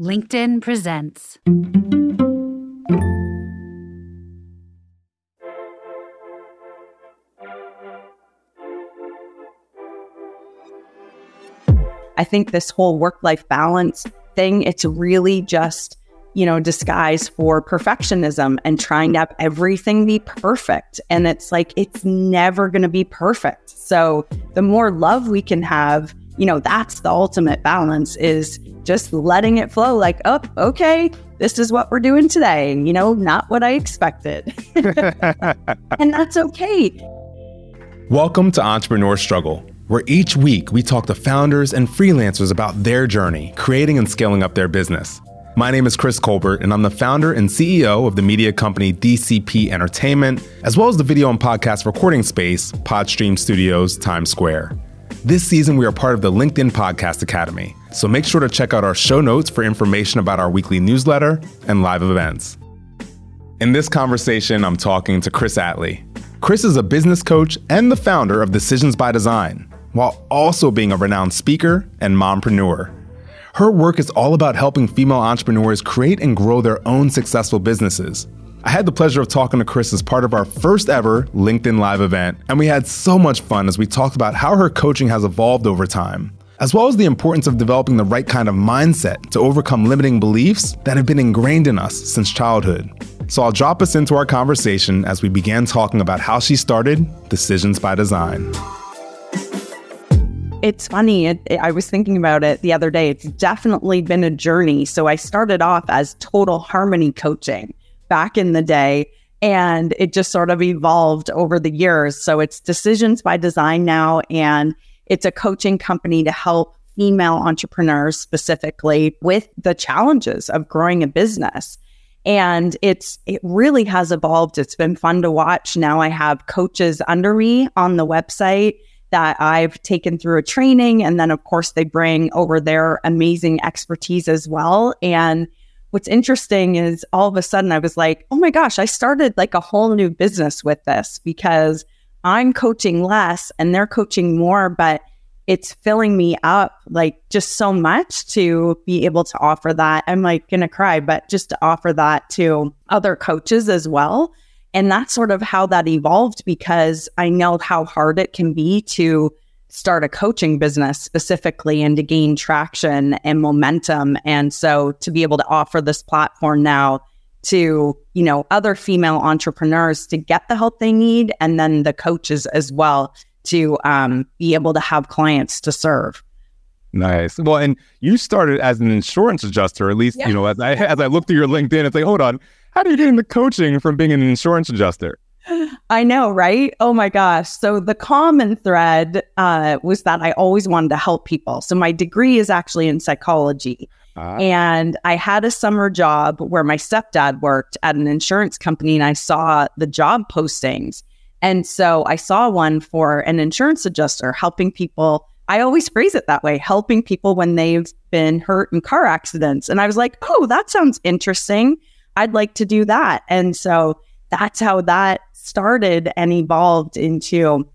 LinkedIn presents. I think this whole work life balance thing, it's really just, you know, disguise for perfectionism and trying to have everything be perfect. And it's like, it's never going to be perfect. So the more love we can have, you know, that's the ultimate balance is just letting it flow like, oh, okay, this is what we're doing today. You know, not what I expected. and that's okay. Welcome to Entrepreneur Struggle, where each week we talk to founders and freelancers about their journey creating and scaling up their business. My name is Chris Colbert, and I'm the founder and CEO of the media company DCP Entertainment, as well as the video and podcast recording space, Podstream Studios, Times Square. This season, we are part of the LinkedIn Podcast Academy, so make sure to check out our show notes for information about our weekly newsletter and live events. In this conversation, I'm talking to Chris Atley. Chris is a business coach and the founder of Decisions by Design, while also being a renowned speaker and mompreneur. Her work is all about helping female entrepreneurs create and grow their own successful businesses I had the pleasure of talking to Chris as part of our first ever LinkedIn Live event, and we had so much fun as we talked about how her coaching has evolved over time, as well as the importance of developing the right kind of mindset to overcome limiting beliefs that have been ingrained in us since childhood. So I'll drop us into our conversation as we began talking about how she started Decisions by Design. It's funny. It, it, I was thinking about it the other day. It's definitely been a journey. So I started off as total harmony coaching back in the day. And it just sort of evolved over the years. So it's Decisions by Design now. And it's a coaching company to help female entrepreneurs specifically with the challenges of growing a business. And it's it really has evolved. It's been fun to watch. Now I have coaches under me on the website that I've taken through a training. And then of course they bring over their amazing expertise as well. And what's interesting is all of a sudden I was like, oh my gosh, I started like a whole new business with this because I'm coaching less and they're coaching more, but it's filling me up like just so much to be able to offer that. I'm like gonna cry, but just to offer that to other coaches as well. And that's sort of how that evolved because I know how hard it can be to start a coaching business specifically and to gain traction and momentum. And so to be able to offer this platform now to, you know, other female entrepreneurs to get the help they need and then the coaches as well to um, be able to have clients to serve. Nice. Well, and you started as an insurance adjuster, at least, yeah. you know, as I as I looked through your LinkedIn, it's like, hold on, how do you get into coaching from being an insurance adjuster? I know, right? Oh my gosh. So the common thread uh, was that I always wanted to help people. So my degree is actually in psychology. Uh-huh. And I had a summer job where my stepdad worked at an insurance company and I saw the job postings. And so I saw one for an insurance adjuster helping people. I always phrase it that way helping people when they've been hurt in car accidents. And I was like, oh, that sounds interesting. I'd like to do that. And so that's how that started and evolved into,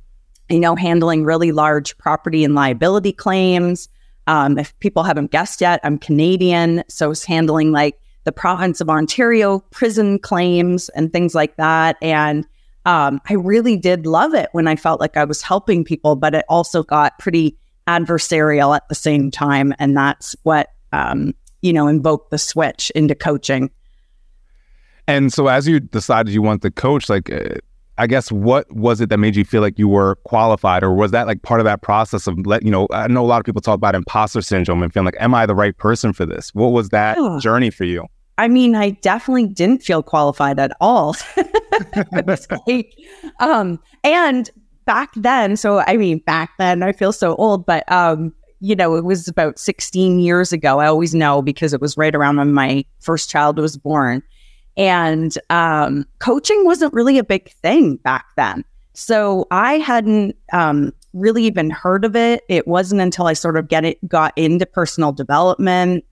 you know, handling really large property and liability claims. Um, if people haven't guessed yet, I'm Canadian. So it's handling like the province of Ontario prison claims and things like that. And um, I really did love it when I felt like I was helping people, but it also got pretty adversarial at the same time. And that's what, um, you know, invoked the switch into coaching. And so, as you decided you want to coach, like, uh, I guess what was it that made you feel like you were qualified, or was that like part of that process of let you know? I know a lot of people talk about imposter syndrome and feeling like, am I the right person for this? What was that journey for you? I mean, I definitely didn't feel qualified at all. um, and back then, so I mean, back then, I feel so old, but um, you know, it was about 16 years ago. I always know because it was right around when my first child was born. And um, coaching wasn't really a big thing back then. So I hadn't um, really even heard of it. It wasn't until I sort of get it, got into personal development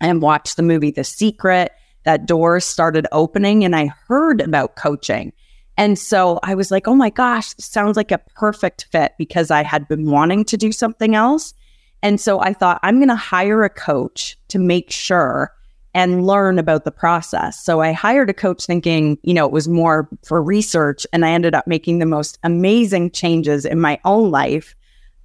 and watched the movie The Secret that doors started opening and I heard about coaching. And so I was like, oh my gosh, sounds like a perfect fit because I had been wanting to do something else. And so I thought, I'm going to hire a coach to make sure and learn about the process. So I hired a coach thinking, you know, it was more for research. And I ended up making the most amazing changes in my own life.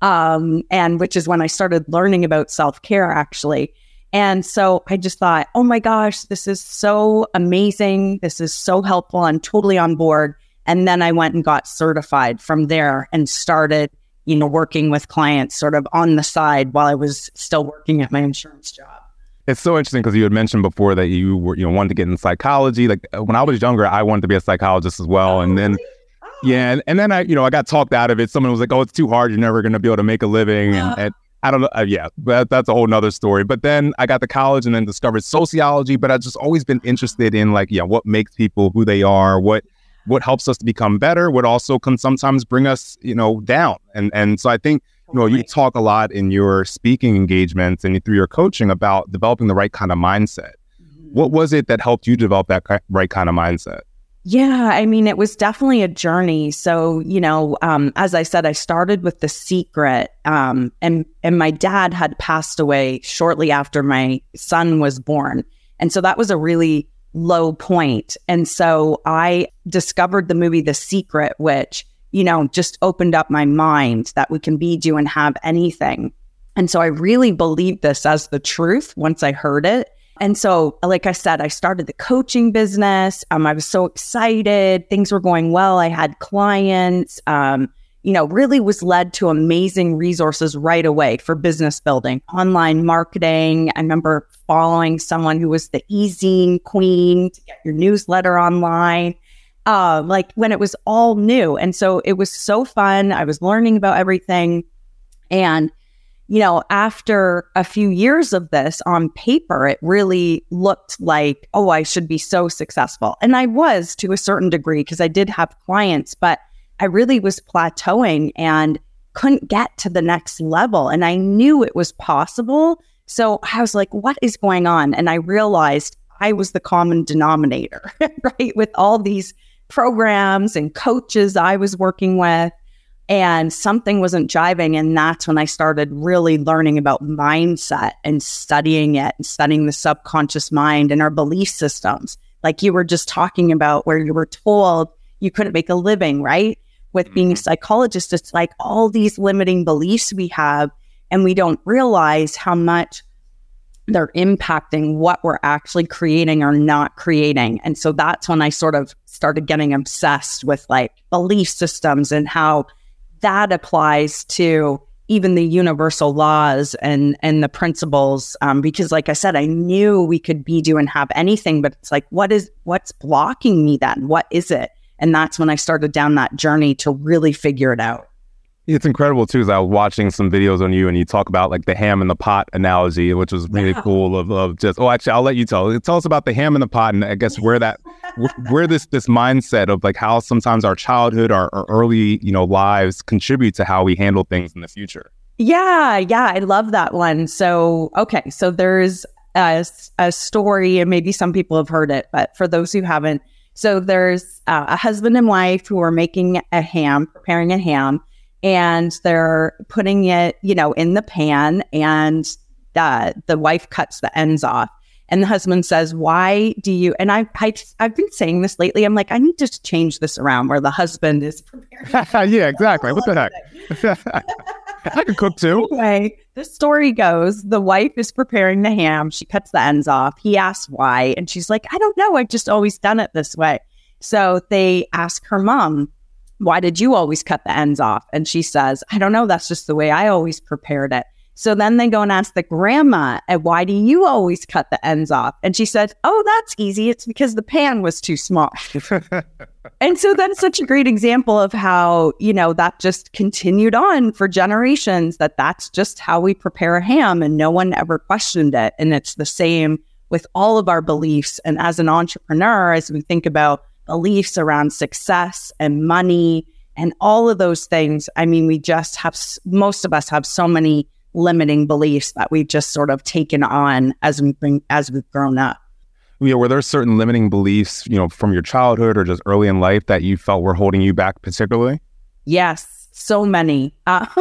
Um, and which is when I started learning about self care, actually. And so I just thought, oh my gosh, this is so amazing. This is so helpful. I'm totally on board. And then I went and got certified from there and started, you know, working with clients sort of on the side while I was still working at my insurance job. It's so interesting because you had mentioned before that you were, you know, wanted to get in psychology. Like uh, when I was younger, I wanted to be a psychologist as well. Oh, and then, really? oh. yeah, and, and, then I, you know, I got talked out of it. Someone was like, "Oh, it's too hard. You're never going to be able to make a living." And, and I don't know. Uh, yeah, that, that's a whole nother story. But then I got to college and then discovered sociology. But I've just always been interested in like, yeah, what makes people who they are, what what helps us to become better, what also can sometimes bring us, you know, down. And and so I think you know you talk a lot in your speaking engagements and through your coaching about developing the right kind of mindset. Mm-hmm. What was it that helped you develop that right kind of mindset? Yeah, I mean, it was definitely a journey. So, you know, um, as I said, I started with the secret, um, and and my dad had passed away shortly after my son was born, and so that was a really low point. And so I discovered the movie The Secret, which you know just opened up my mind that we can be, do, and have anything. And so I really believed this as the truth once I heard it. And so, like I said, I started the coaching business. Um, I was so excited. Things were going well. I had clients. Um, you know, really was led to amazing resources right away for business building, online marketing. I remember following someone who was the e-zine queen to get your newsletter online. Uh, like when it was all new. And so it was so fun. I was learning about everything. And you know, after a few years of this on paper, it really looked like, oh, I should be so successful. And I was to a certain degree because I did have clients, but I really was plateauing and couldn't get to the next level. And I knew it was possible. So I was like, what is going on? And I realized I was the common denominator, right? With all these programs and coaches I was working with and something wasn't jiving. And that's when I started really learning about mindset and studying it and studying the subconscious mind and our belief systems. Like you were just talking about, where you were told you couldn't make a living, right? With being a mm-hmm. psychologist, it's like all these limiting beliefs we have, and we don't realize how much they're impacting what we're actually creating or not creating. And so that's when I sort of started getting obsessed with like belief systems and how that applies to even the universal laws and and the principles. Um, because like i said i knew we could be do and have anything but it's like what is what's blocking me then? What is it? And that's when i started down that journey to really figure it out it's incredible too. As I was watching some videos on you, and you talk about like the ham in the pot analogy, which was really yeah. cool. Of, of just oh, actually, I'll let you tell. Tell us about the ham in the pot, and I guess where that where this this mindset of like how sometimes our childhood, our, our early you know lives contribute to how we handle things in the future. Yeah, yeah, I love that one. So okay, so there's a, a story, and maybe some people have heard it, but for those who haven't, so there's uh, a husband and wife who are making a ham, preparing a ham and they're putting it, you know, in the pan and uh, the wife cuts the ends off. And the husband says, "Why do you?" And I, I, have been saying this lately. I'm like, I need to change this around where the husband is preparing. yeah, exactly. What the heck? I could cook too. Anyway, the story goes: the wife is preparing the ham. She cuts the ends off. He asks why, and she's like, "I don't know. I've just always done it this way." So they ask her mom, why did you always cut the ends off? And she says, I don't know. That's just the way I always prepared it. So then they go and ask the grandma, and why do you always cut the ends off? And she says, Oh, that's easy. It's because the pan was too small. and so that's such a great example of how, you know, that just continued on for generations, that that's just how we prepare a ham and no one ever questioned it. And it's the same with all of our beliefs. And as an entrepreneur, as we think about beliefs around success and money and all of those things. I mean, we just have, most of us have so many limiting beliefs that we've just sort of taken on as we bring, as we've grown up. Yeah, were there certain limiting beliefs, you know, from your childhood or just early in life that you felt were holding you back particularly? Yes. so many. Uh,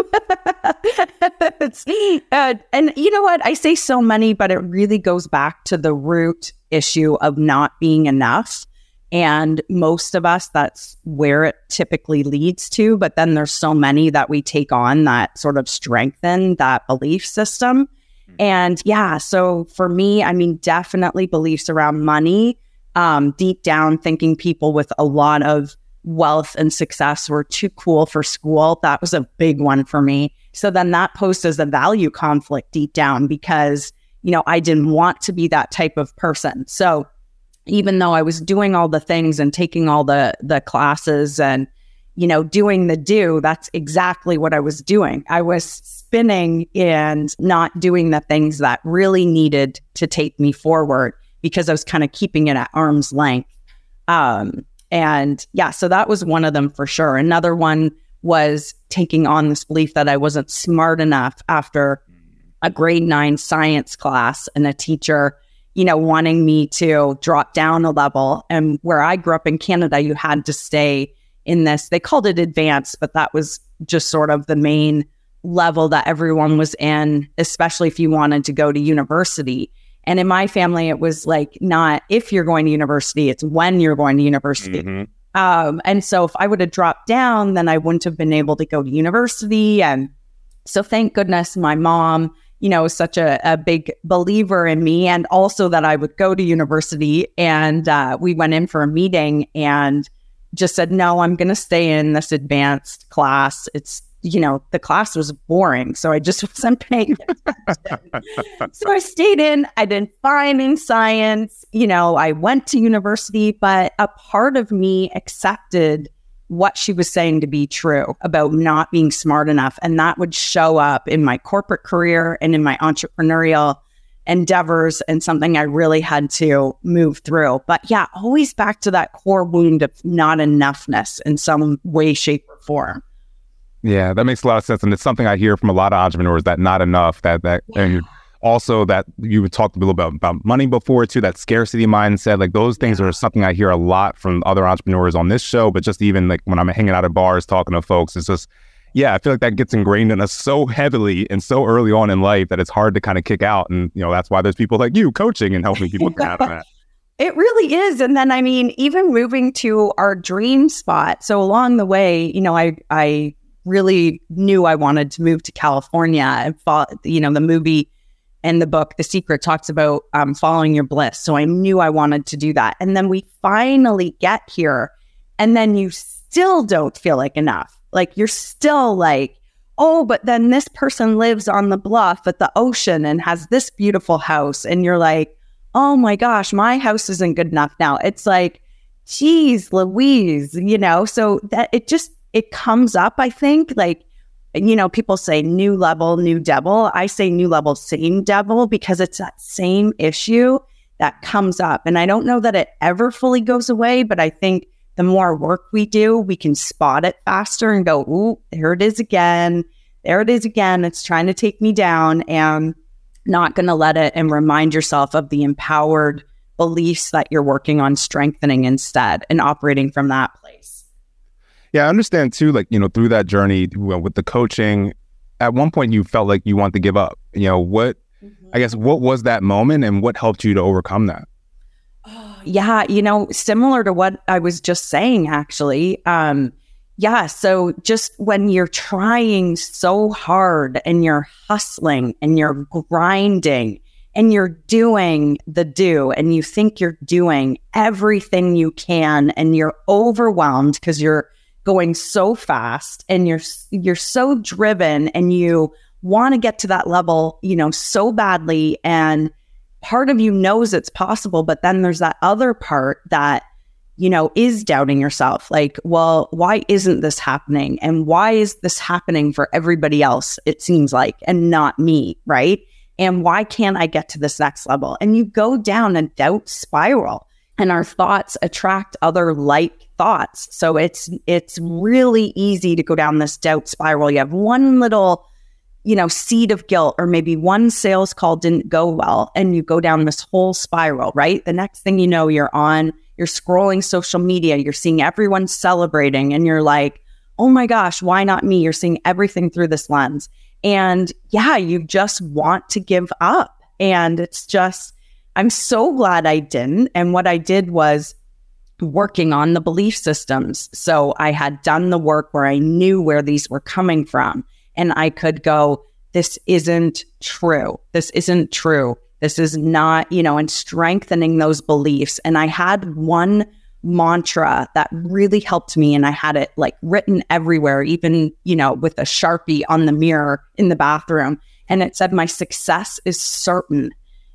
uh, and you know what? I say so many, but it really goes back to the root issue of not being enough. And most of us, that's where it typically leads to. But then there's so many that we take on that sort of strengthen that belief system. Hmm. And yeah, so for me, I mean, definitely beliefs around money, um, deep down thinking people with a lot of wealth and success were too cool for school. That was a big one for me. So then that poses a value conflict deep down because, you know, I didn't want to be that type of person. So even though I was doing all the things and taking all the the classes and you know doing the do, that's exactly what I was doing. I was spinning and not doing the things that really needed to take me forward because I was kind of keeping it at arm's length. Um, and yeah, so that was one of them for sure. Another one was taking on this belief that I wasn't smart enough after a grade nine science class and a teacher, you know, wanting me to drop down a level. And where I grew up in Canada, you had to stay in this, they called it advanced, but that was just sort of the main level that everyone was in, especially if you wanted to go to university. And in my family, it was like not if you're going to university, it's when you're going to university. Mm-hmm. Um, and so if I would have dropped down, then I wouldn't have been able to go to university. And so thank goodness my mom, you know, such a, a big believer in me and also that I would go to university. And uh, we went in for a meeting and just said, no, I'm going to stay in this advanced class. It's you know, the class was boring. So I just wasn't paying attention. so I stayed in. I did fine in science. You know, I went to university, but a part of me accepted what she was saying to be true about not being smart enough. And that would show up in my corporate career and in my entrepreneurial endeavors and something I really had to move through. But yeah, always back to that core wound of not enoughness in some way, shape, or form. Yeah, that makes a lot of sense, and it's something I hear from a lot of entrepreneurs that not enough. That that yeah. and also that you talked a little bit about money before too. That scarcity mindset, like those things are something I hear a lot from other entrepreneurs on this show, but just even like when I'm hanging out at bars talking to folks, it's just yeah, I feel like that gets ingrained in us so heavily and so early on in life that it's hard to kind of kick out. And you know that's why there's people like you coaching and helping people get out of that. It really is. And then I mean, even moving to our dream spot. So along the way, you know, I I really knew I wanted to move to California. And fought, you know, the movie and the book, The Secret, talks about um, following your bliss. So I knew I wanted to do that. And then we finally get here, and then you still don't feel like enough. Like you're still like, oh, but then this person lives on the bluff at the ocean and has this beautiful house. And you're like, oh my gosh, my house isn't good enough now. It's like, geez, Louise, you know, so that it just it comes up, I think, like, you know, people say new level, new devil. I say new level, same devil because it's that same issue that comes up. And I don't know that it ever fully goes away, but I think the more work we do, we can spot it faster and go, ooh, there it is again. There it is again. It's trying to take me down and not going to let it and remind yourself of the empowered beliefs that you're working on strengthening instead and operating from that place. Yeah, I understand too. Like you know, through that journey with the coaching, at one point you felt like you want to give up. You know, what mm-hmm. I guess what was that moment, and what helped you to overcome that? Oh, yeah, you know, similar to what I was just saying, actually. Um, yeah, so just when you're trying so hard and you're hustling and you're grinding and you're doing the do and you think you're doing everything you can and you're overwhelmed because you're going so fast and you're you're so driven and you want to get to that level, you know, so badly and part of you knows it's possible, but then there's that other part that you know is doubting yourself like, well, why isn't this happening and why is this happening for everybody else it seems like and not me, right? And why can't I get to this next level? And you go down a doubt spiral and our thoughts attract other like thoughts. So it's it's really easy to go down this doubt spiral. You have one little, you know, seed of guilt or maybe one sales call didn't go well and you go down this whole spiral, right? The next thing you know, you're on, you're scrolling social media, you're seeing everyone celebrating and you're like, oh my gosh, why not me? You're seeing everything through this lens. And yeah, you just want to give up. And it's just, I'm so glad I didn't. And what I did was working on the belief systems. So I had done the work where I knew where these were coming from. And I could go, this isn't true. This isn't true. This is not, you know, and strengthening those beliefs. And I had one mantra that really helped me. And I had it like written everywhere, even, you know, with a Sharpie on the mirror in the bathroom. And it said, My success is certain.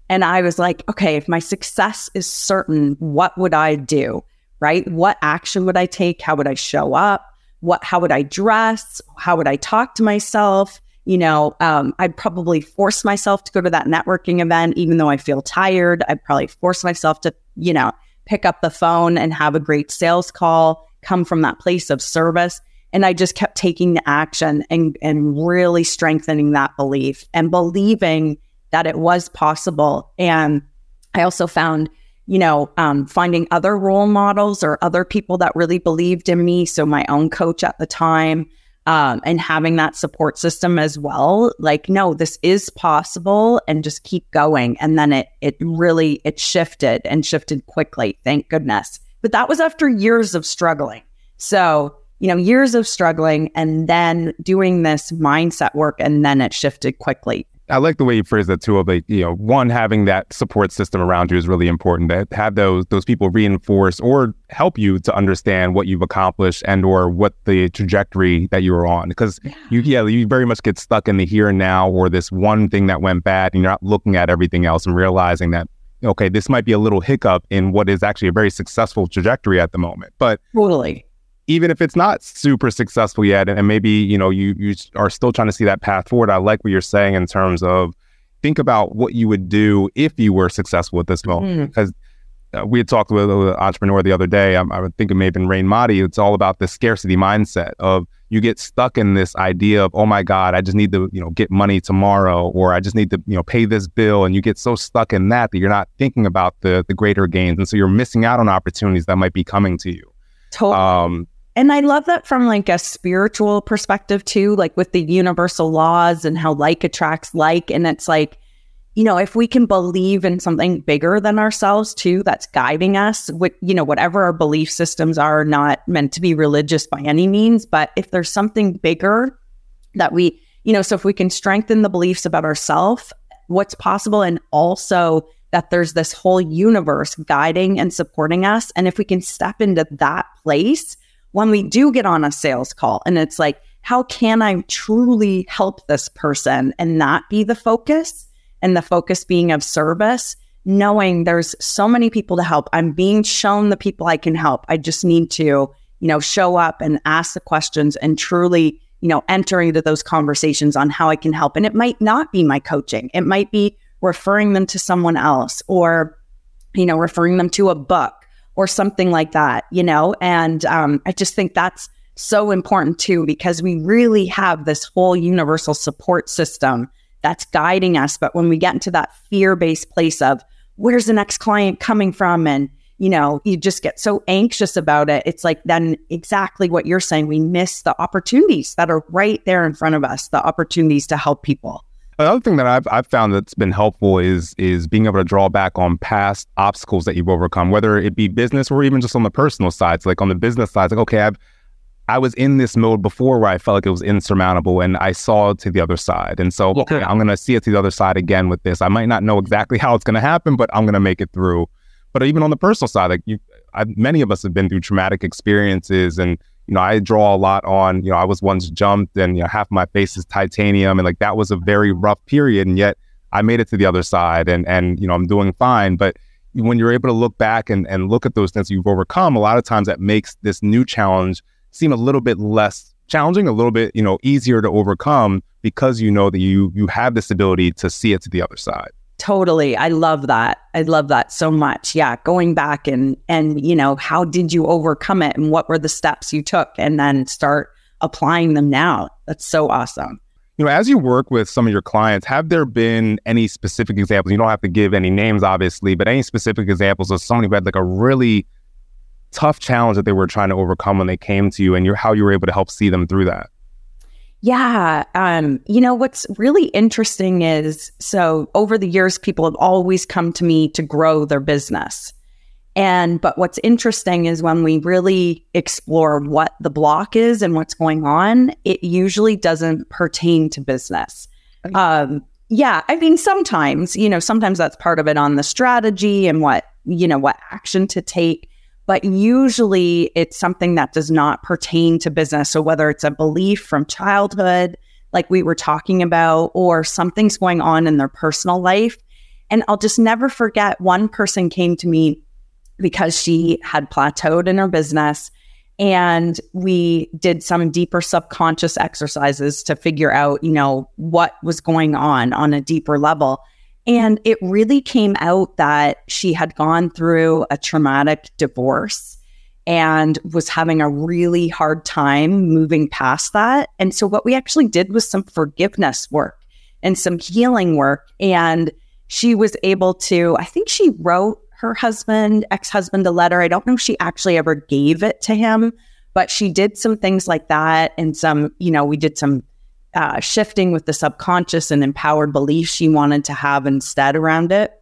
And I was like, okay, if my success is certain, what would I do? Right? What action would I take? How would I show up? What, how would I dress? How would I talk to myself? You know, um, I'd probably force myself to go to that networking event, even though I feel tired. I'd probably force myself to, you know, pick up the phone and have a great sales call, come from that place of service. And I just kept taking the action and, and really strengthening that belief and believing that it was possible. And I also found, you know, um, finding other role models or other people that really believed in me. So my own coach at the time, um, and having that support system as well like no this is possible and just keep going and then it it really it shifted and shifted quickly thank goodness but that was after years of struggling so you know years of struggling and then doing this mindset work and then it shifted quickly I like the way you phrase that too. Of like, you know, one having that support system around you is really important. To have those those people reinforce or help you to understand what you've accomplished and or what the trajectory that you were on. Because yeah. you, yeah, you very much get stuck in the here and now or this one thing that went bad, and you're not looking at everything else and realizing that okay, this might be a little hiccup in what is actually a very successful trajectory at the moment. But totally even if it's not super successful yet, and maybe you know you you are still trying to see that path forward. I like what you're saying in terms of think about what you would do if you were successful at this moment, mm-hmm. because uh, we had talked with an entrepreneur the other day. I, I think it may have been Rain Madi. It's all about the scarcity mindset of you get stuck in this idea of, oh my God, I just need to, you know, get money tomorrow, or I just need to, you know, pay this bill. And you get so stuck in that that you're not thinking about the the greater gains. And so you're missing out on opportunities that might be coming to you. Totally. Um, and I love that from like a spiritual perspective too, like with the universal laws and how like attracts like. And it's like, you know, if we can believe in something bigger than ourselves too, that's guiding us with, you know, whatever our belief systems are, not meant to be religious by any means, but if there's something bigger that we, you know, so if we can strengthen the beliefs about ourselves, what's possible, and also that there's this whole universe guiding and supporting us. And if we can step into that place, when we do get on a sales call and it's like, how can I truly help this person and not be the focus and the focus being of service? Knowing there's so many people to help. I'm being shown the people I can help. I just need to, you know, show up and ask the questions and truly, you know, enter into those conversations on how I can help. And it might not be my coaching. It might be referring them to someone else or, you know, referring them to a book or something like that, you know? And um, I just think that's so important too, because we really have this whole universal support system that's guiding us. But when we get into that fear based place of where's the next client coming from? And, you know, you just get so anxious about it. It's like then exactly what you're saying. We miss the opportunities that are right there in front of us, the opportunities to help people. Another thing that I've, I've found that's been helpful is is being able to draw back on past obstacles that you've overcome, whether it be business or even just on the personal sides. Like on the business side, like okay, I've I was in this mode before where I felt like it was insurmountable, and I saw it to the other side. And so, okay, I'm going to see it to the other side again with this. I might not know exactly how it's going to happen, but I'm going to make it through. But even on the personal side, like you, I, many of us have been through traumatic experiences, and you know, I draw a lot on, you know, I was once jumped and, you know, half my face is titanium. And like that was a very rough period. And yet I made it to the other side and, and, you know, I'm doing fine. But when you're able to look back and, and look at those things you've overcome, a lot of times that makes this new challenge seem a little bit less challenging, a little bit, you know, easier to overcome because you know that you you have this ability to see it to the other side. Totally. I love that. I love that so much. Yeah, going back and and you know, how did you overcome it and what were the steps you took and then start applying them now. That's so awesome. You know, as you work with some of your clients, have there been any specific examples? You don't have to give any names obviously, but any specific examples of somebody who had like a really tough challenge that they were trying to overcome when they came to you and how you were able to help see them through that. Yeah. Um, you know, what's really interesting is so over the years, people have always come to me to grow their business. And, but what's interesting is when we really explore what the block is and what's going on, it usually doesn't pertain to business. Um, yeah. I mean, sometimes, you know, sometimes that's part of it on the strategy and what, you know, what action to take but usually it's something that does not pertain to business. So whether it's a belief from childhood, like we were talking about, or something's going on in their personal life. And I'll just never forget one person came to me because she had plateaued in her business. And we did some deeper subconscious exercises to figure out, you know, what was going on on a deeper level. And it really came out that she had gone through a traumatic divorce and was having a really hard time moving past that. And so, what we actually did was some forgiveness work and some healing work. And she was able to, I think she wrote her husband, ex husband, a letter. I don't know if she actually ever gave it to him, but she did some things like that. And some, you know, we did some uh, shifting with the subconscious and empowered beliefs she wanted to have instead around it.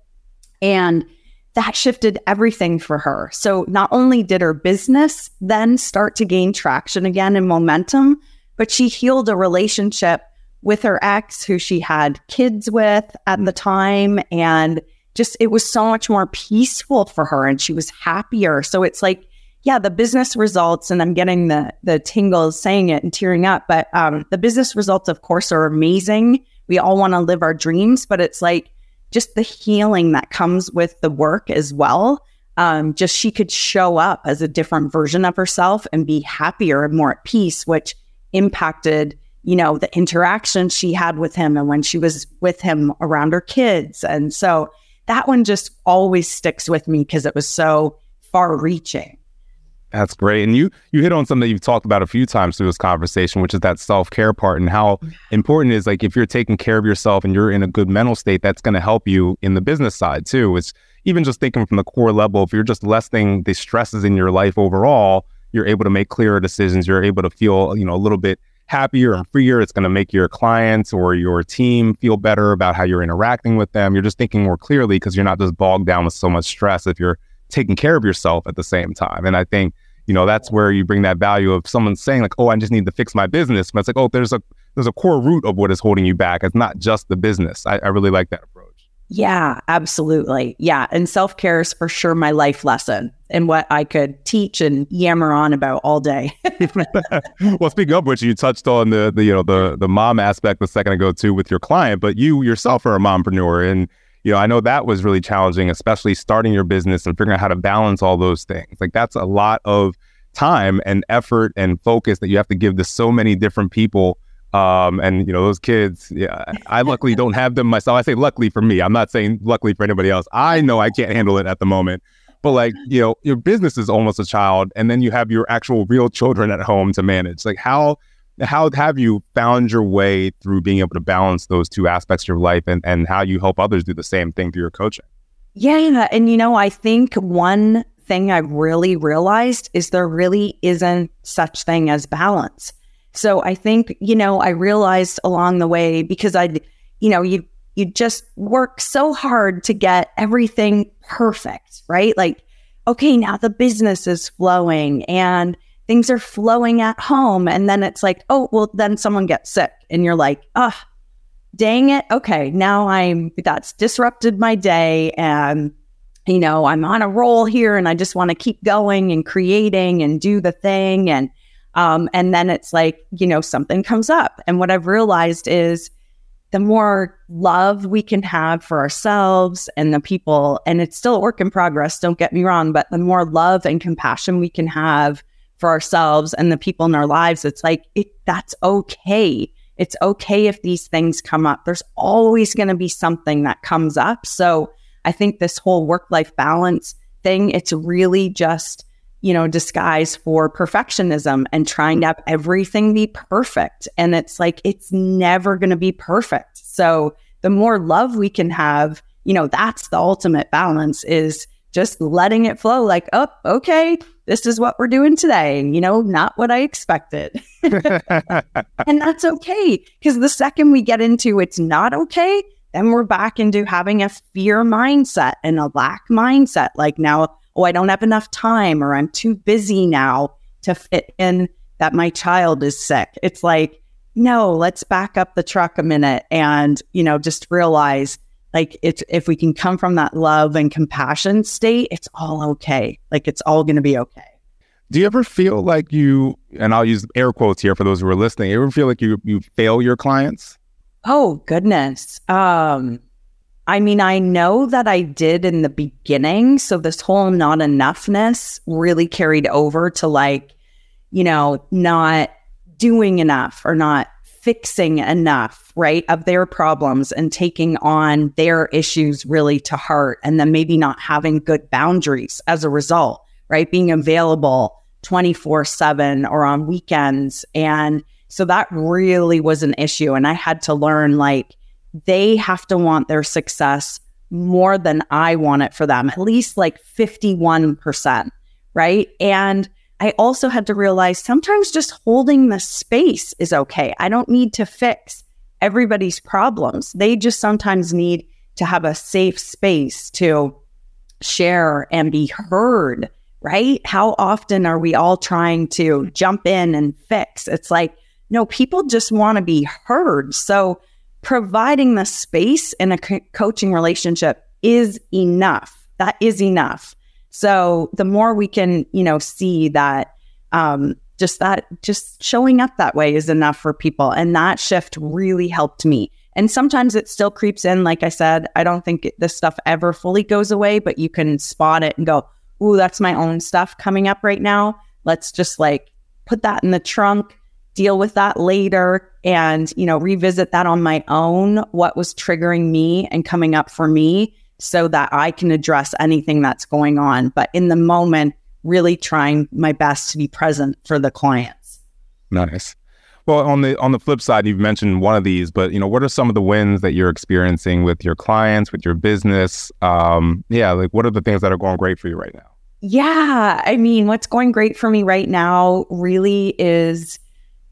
And that shifted everything for her. So not only did her business then start to gain traction again and momentum, but she healed a relationship with her ex who she had kids with at the time. And just, it was so much more peaceful for her and she was happier. So it's like, yeah, the business results, and I'm getting the the tingles saying it and tearing up. But um, the business results, of course, are amazing. We all want to live our dreams, but it's like just the healing that comes with the work as well. Um, just she could show up as a different version of herself and be happier and more at peace, which impacted, you know, the interaction she had with him and when she was with him around her kids. And so that one just always sticks with me because it was so far reaching. That's great. And you you hit on something that you've talked about a few times through this conversation, which is that self-care part and how important is like if you're taking care of yourself and you're in a good mental state, that's going to help you in the business side too. It's even just thinking from the core level, if you're just lessening the stresses in your life overall, you're able to make clearer decisions. You're able to feel, you know, a little bit happier and freer. It's going to make your clients or your team feel better about how you're interacting with them. You're just thinking more clearly because you're not just bogged down with so much stress if you're taking care of yourself at the same time. And I think, you know, that's where you bring that value of someone saying like, oh, I just need to fix my business. But it's like, oh, there's a there's a core root of what is holding you back. It's not just the business. I, I really like that approach. Yeah, absolutely. Yeah. And self care is for sure my life lesson and what I could teach and yammer on about all day. well, speaking of which, you touched on the, the you know the the mom aspect a second ago too with your client, but you yourself are a mompreneur and you know, I know that was really challenging, especially starting your business and figuring out how to balance all those things. Like that's a lot of time and effort and focus that you have to give to so many different people. Um, and you know, those kids, yeah, I luckily don't have them myself. I say luckily for me. I'm not saying luckily for anybody else. I know I can't handle it at the moment. But like, you know, your business is almost a child, and then you have your actual real children at home to manage. Like how how have you found your way through being able to balance those two aspects of your life and, and how you help others do the same thing through your coaching? Yeah. And, you know, I think one thing I've really realized is there really isn't such thing as balance. So I think, you know, I realized along the way because I, you know, you, you just work so hard to get everything perfect, right? Like, okay, now the business is flowing and things are flowing at home. And then it's like, oh, well, then someone gets sick. And you're like, ah, oh, dang it. Okay. Now I'm, that's disrupted my day. And, you know, I'm on a roll here and I just want to keep going and creating and do the thing. And, um, and then it's like, you know, something comes up. And what I've realized is, the more love we can have for ourselves and the people, and it's still a work in progress, don't get me wrong, but the more love and compassion we can have for ourselves and the people in our lives, it's like, it, that's okay. It's okay if these things come up. There's always going to be something that comes up. So I think this whole work life balance thing, it's really just, you know, disguise for perfectionism and trying to have everything be perfect. And it's like, it's never going to be perfect. So the more love we can have, you know, that's the ultimate balance is just letting it flow like, oh, okay, this is what we're doing today. You know, not what I expected. and that's okay. Because the second we get into it's not okay, then we're back into having a fear mindset and a lack mindset. Like now, oh, I don't have enough time or I'm too busy now to fit in that my child is sick. It's like, no, let's back up the truck a minute and, you know, just realize like it's if we can come from that love and compassion state, it's all okay. Like it's all going to be okay. Do you ever feel like you, and I'll use air quotes here for those who are listening, you ever feel like you you fail your clients? Oh goodness. Um I mean, I know that I did in the beginning. So this whole not enoughness really carried over to like, you know, not doing enough or not fixing enough, right, of their problems and taking on their issues really to heart. And then maybe not having good boundaries as a result, right? Being available 24 7 or on weekends. And so that really was an issue. And I had to learn like they have to want their success more than I want it for them, at least like 51%, right? And I also had to realize sometimes just holding the space is okay. I don't need to fix everybody's problems. They just sometimes need to have a safe space to share and be heard, right? How often are we all trying to jump in and fix? It's like, no, people just want to be heard. So providing the space in a co- coaching relationship is enough. That is enough. So the more we can, you know, see that um, just that just showing up that way is enough for people. And that shift really helped me. And sometimes it still creeps in. Like I said, I don't think this stuff ever fully goes away, but you can spot it and go, Ooh, that's my own stuff coming up right now. Let's just like put that in the trunk, deal with that later, and, you know, revisit that on my own. What was triggering me and coming up for me so that I can address anything that's going on. But in the moment, really trying my best to be present for the clients. Nice. Well, on the on the flip side, you've mentioned one of these, but you know, what are some of the wins that you're experiencing with your clients, with your business? Um, yeah, like what are the things that are going great for you right now? Yeah, I mean, what's going great for me right now really is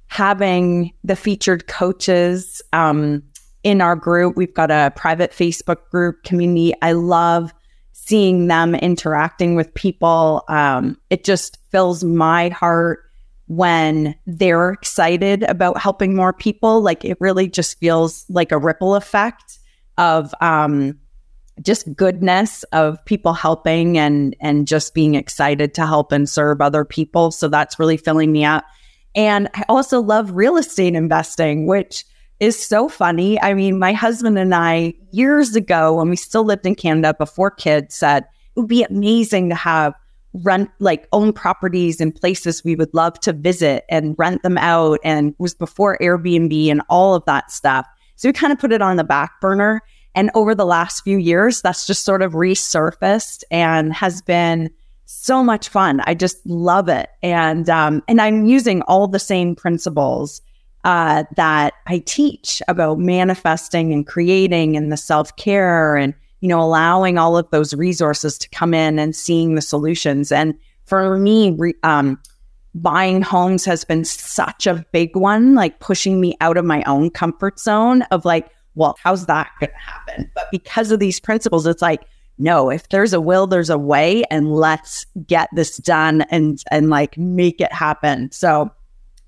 having the featured coaches um, in our group. We've got a private Facebook group community. I love seeing them interacting with people. Um, it just fills my heart when they're excited about helping more people. Like it really just feels like a ripple effect of um, just goodness of people helping and and just being excited to help and serve other people. So that's really filling me up. And I also love real estate investing, which is so funny. I mean, my husband and I, years ago, when we still lived in Canada before kids, said it would be amazing to have rent, like own properties in places we would love to visit and rent them out. And was before Airbnb and all of that stuff. So we kind of put it on the back burner. And over the last few years, that's just sort of resurfaced and has been so much fun. I just love it. And um, and I'm using all the same principles uh, that I teach about manifesting and creating and the self care and, you know, allowing all of those resources to come in and seeing the solutions. And for me, re- um, buying homes has been such a big one, like pushing me out of my own comfort zone of like, well, how's that going to happen? But because of these principles, it's like, no, if there's a will, there's a way, and let's get this done and and like make it happen. So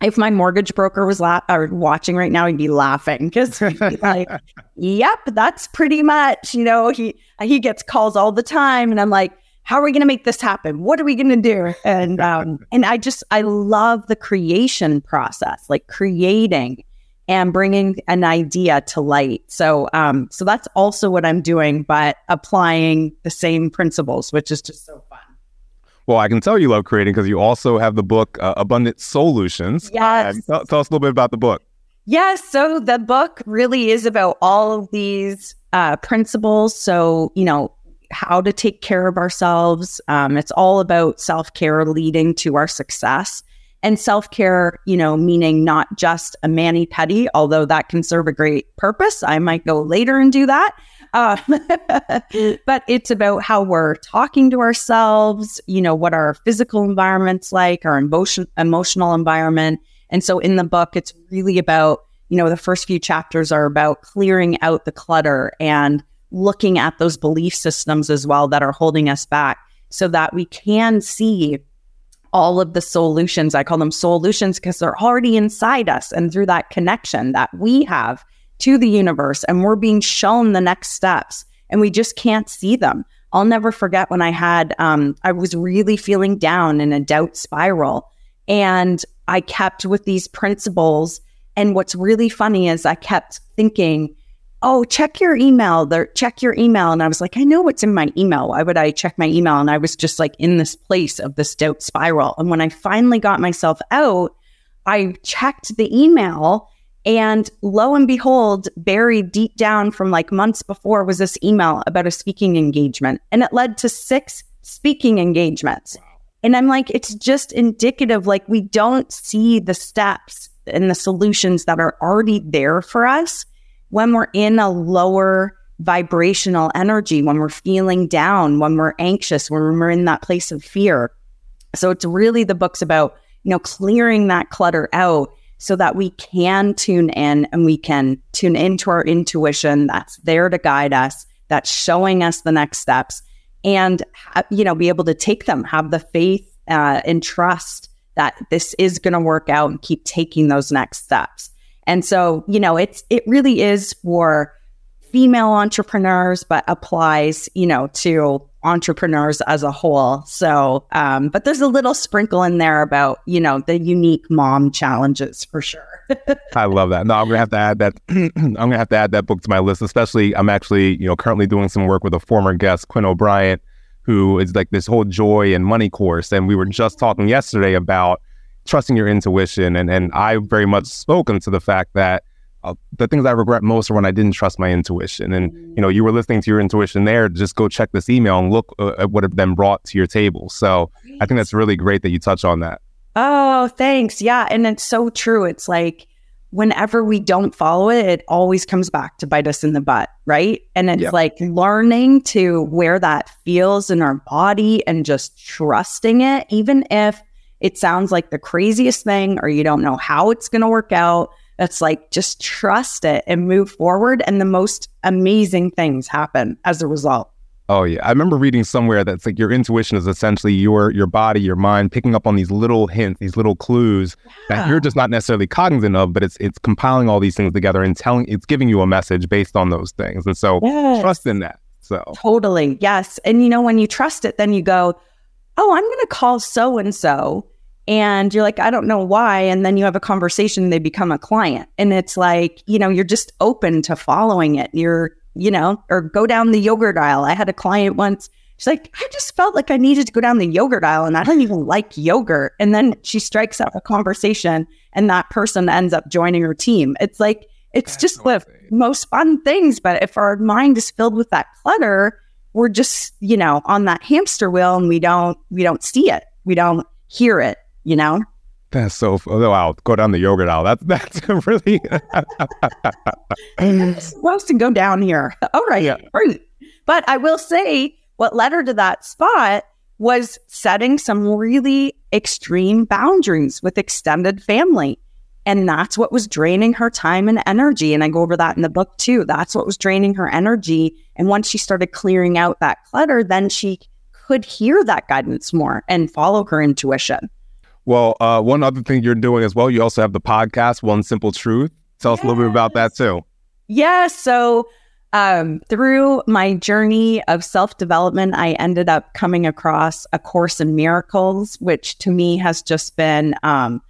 if my mortgage broker was la- or watching right now, he'd be laughing because like, "Yep, that's pretty much." You know, he he gets calls all the time, and I'm like, "How are we going to make this happen? What are we going to do?" And um, and I just I love the creation process, like creating and bringing an idea to light. So um, so that's also what I'm doing, but applying the same principles, which is just so. Well, I can tell you love creating because you also have the book uh, Abundant Solutions. Yes. tell, tell, us a little bit about the book. Yes. So the book really is about all of these uh, principles. So, you know, how to take care of ourselves. Um, it's all about self care leading to our success. And self care, you know, meaning not just a mani pedi, although that can serve a great purpose. I might go later and do that. Uh, but it's about how we're talking to ourselves, you know, what our physical environment's like, our emotion, emotional environment. And so in the book, it's really about, you know, the first few chapters are about clearing out the clutter and looking at those belief systems as well that are holding us back so that we can see all of the solutions. I call them solutions because they're already inside us. And through that connection that we have to the universe, and we're being shown the next steps, and we just can't see them. I'll never forget when I had, um, I was really feeling down in a doubt spiral. And I kept with these principles. And what's really funny is I kept thinking, oh, check your email. There, check your email. And I was like, I know what's in my email. Why would I check my email? And I was just like in this place of this doubt spiral. And when I finally got myself out, I checked the email. And lo and behold, buried deep down from like months before was this email about a speaking engagement. And it led to six speaking engagements. And I'm like, it's just indicative, like, we don't see the steps and the solutions that are already there for us when we're in a lower vibrational energy, when we're feeling down, when we're anxious, when we're in that place of fear. So it's really the book's about, you know, clearing that clutter out so that we can tune in and we can tune into our intuition that's there to guide us, that's showing us the next steps and, you know, be able to take them, have the faith uh, and trust that this is going to work out and keep taking those next steps. And so, you know, it's it really is for female entrepreneurs, but applies, you know, to entrepreneurs as a whole. So, um, but there's a little sprinkle in there about, you know, the unique mom challenges for sure. I love that. No, I'm gonna have to add that. I'm gonna have to add that book to my list. Especially, I'm actually, you know, currently doing some work with a former guest, Quinn O'Brien, who is like this whole joy and money course. And we were just talking yesterday about trusting your intuition. And, and I very much spoken to the fact that uh, the things I regret most are when I didn't trust my intuition. And, you know, you were listening to your intuition there. Just go check this email and look uh, at what it then brought to your table. So I think that's really great that you touch on that. Oh, thanks. Yeah. And it's so true. It's like, whenever we don't follow it, it always comes back to bite us in the butt, right? And it's yep. like learning to where that feels in our body and just trusting it, even if it sounds like the craziest thing or you don't know how it's going to work out. It's like just trust it and move forward. And the most amazing things happen as a result. Oh yeah, I remember reading somewhere that's like your intuition is essentially your your body, your mind picking up on these little hints, these little clues yeah. that you're just not necessarily cognizant of, but it's it's compiling all these things together and telling it's giving you a message based on those things. And so yes. trust in that. So totally yes, and you know when you trust it, then you go, oh, I'm going to call so and so. And you're like, I don't know why. And then you have a conversation, they become a client. And it's like, you know, you're just open to following it. You're you know, or go down the yogurt aisle. I had a client once. She's like, I just felt like I needed to go down the yogurt aisle and I don't even like yogurt. And then she strikes up a conversation and that person ends up joining her team. It's like, it's That's just the most fun things. But if our mind is filled with that clutter, we're just, you know, on that hamster wheel and we don't, we don't see it. We don't hear it, you know? That's so. Oh, wow. Go down the yogurt aisle. That's that's really. Wants to go down here. All right. Yeah. Right. But I will say, what led her to that spot was setting some really extreme boundaries with extended family. And that's what was draining her time and energy. And I go over that in the book too. That's what was draining her energy. And once she started clearing out that clutter, then she could hear that guidance more and follow her intuition. Well, uh, one other thing you're doing as well, you also have the podcast, One Simple Truth. Tell us a little bit about that too. Yeah. So, um, through my journey of self development, I ended up coming across A Course in Miracles, which to me has just been um,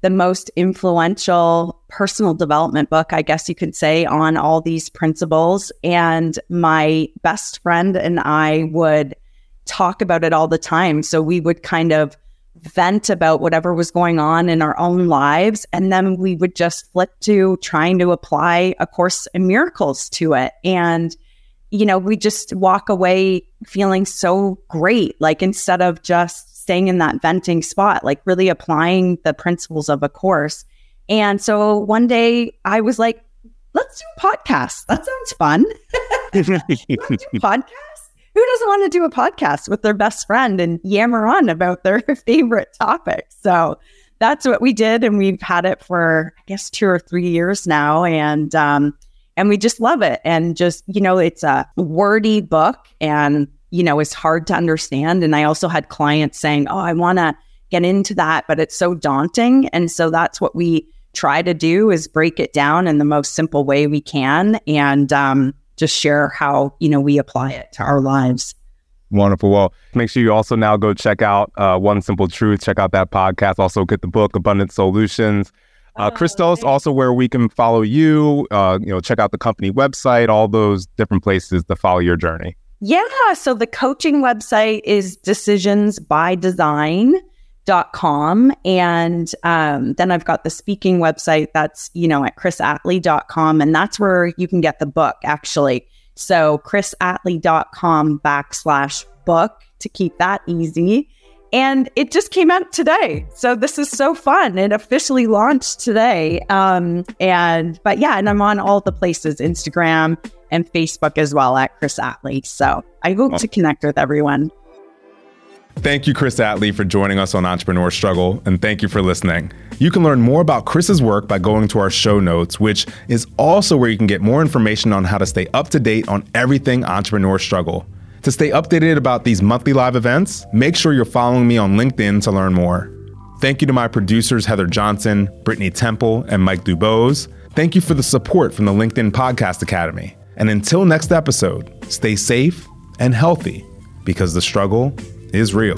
the most influential personal development book, I guess you could say, on all these principles. And my best friend and I would talk about it all the time. So we would kind of vent about whatever was going on in our own lives. And then we would just flip to trying to apply A Course in Miracles to it. And, you know, we just walk away feeling so great. Like instead of just staying in that venting spot, like really applying the principles of a course. And so one day I was like, let's do a podcast. That sounds fun. podcast? Who doesn't want to do a podcast with their best friend and yammer on about their favorite topics? So that's what we did. And we've had it for, I guess, two or three years now. And, um, and we just love it. And just, you know, it's a wordy book and, you know, it's hard to understand. And I also had clients saying, oh, I want to get into that, but it's so daunting. And so that's what we try to do is break it down in the most simple way we can and um, just share how, you know, we apply it to our lives. Wonderful. Well, make sure you also now go check out uh, One Simple Truth. Check out that podcast. Also, get the book Abundant Solutions. Uh, oh, Christos, also where we can follow you. Uh, you know, check out the company website. All those different places to follow your journey. Yeah. So the coaching website is Decisions by Design dot com and um, then i've got the speaking website that's you know at chrisatley.com and that's where you can get the book actually so chrisatley.com backslash book to keep that easy. And it just came out today. So this is so fun. It officially launched today. Um, and but yeah, and I'm on all the places, Instagram and Facebook as well at Chris Atley. So I hope to connect with everyone. Thank you, Chris Atley, for joining us on Entrepreneur Struggle, and thank you for listening. You can learn more about Chris's work by going to our show notes, which is also where you can get more information on how to stay up to date on everything Entrepreneur Struggle. To stay updated about these monthly live events, make sure you're following me on LinkedIn to learn more. Thank you to my producers, Heather Johnson, Brittany Temple, and Mike Dubose. Thank you for the support from the LinkedIn Podcast Academy. And until next episode, stay safe and healthy because the struggle is real.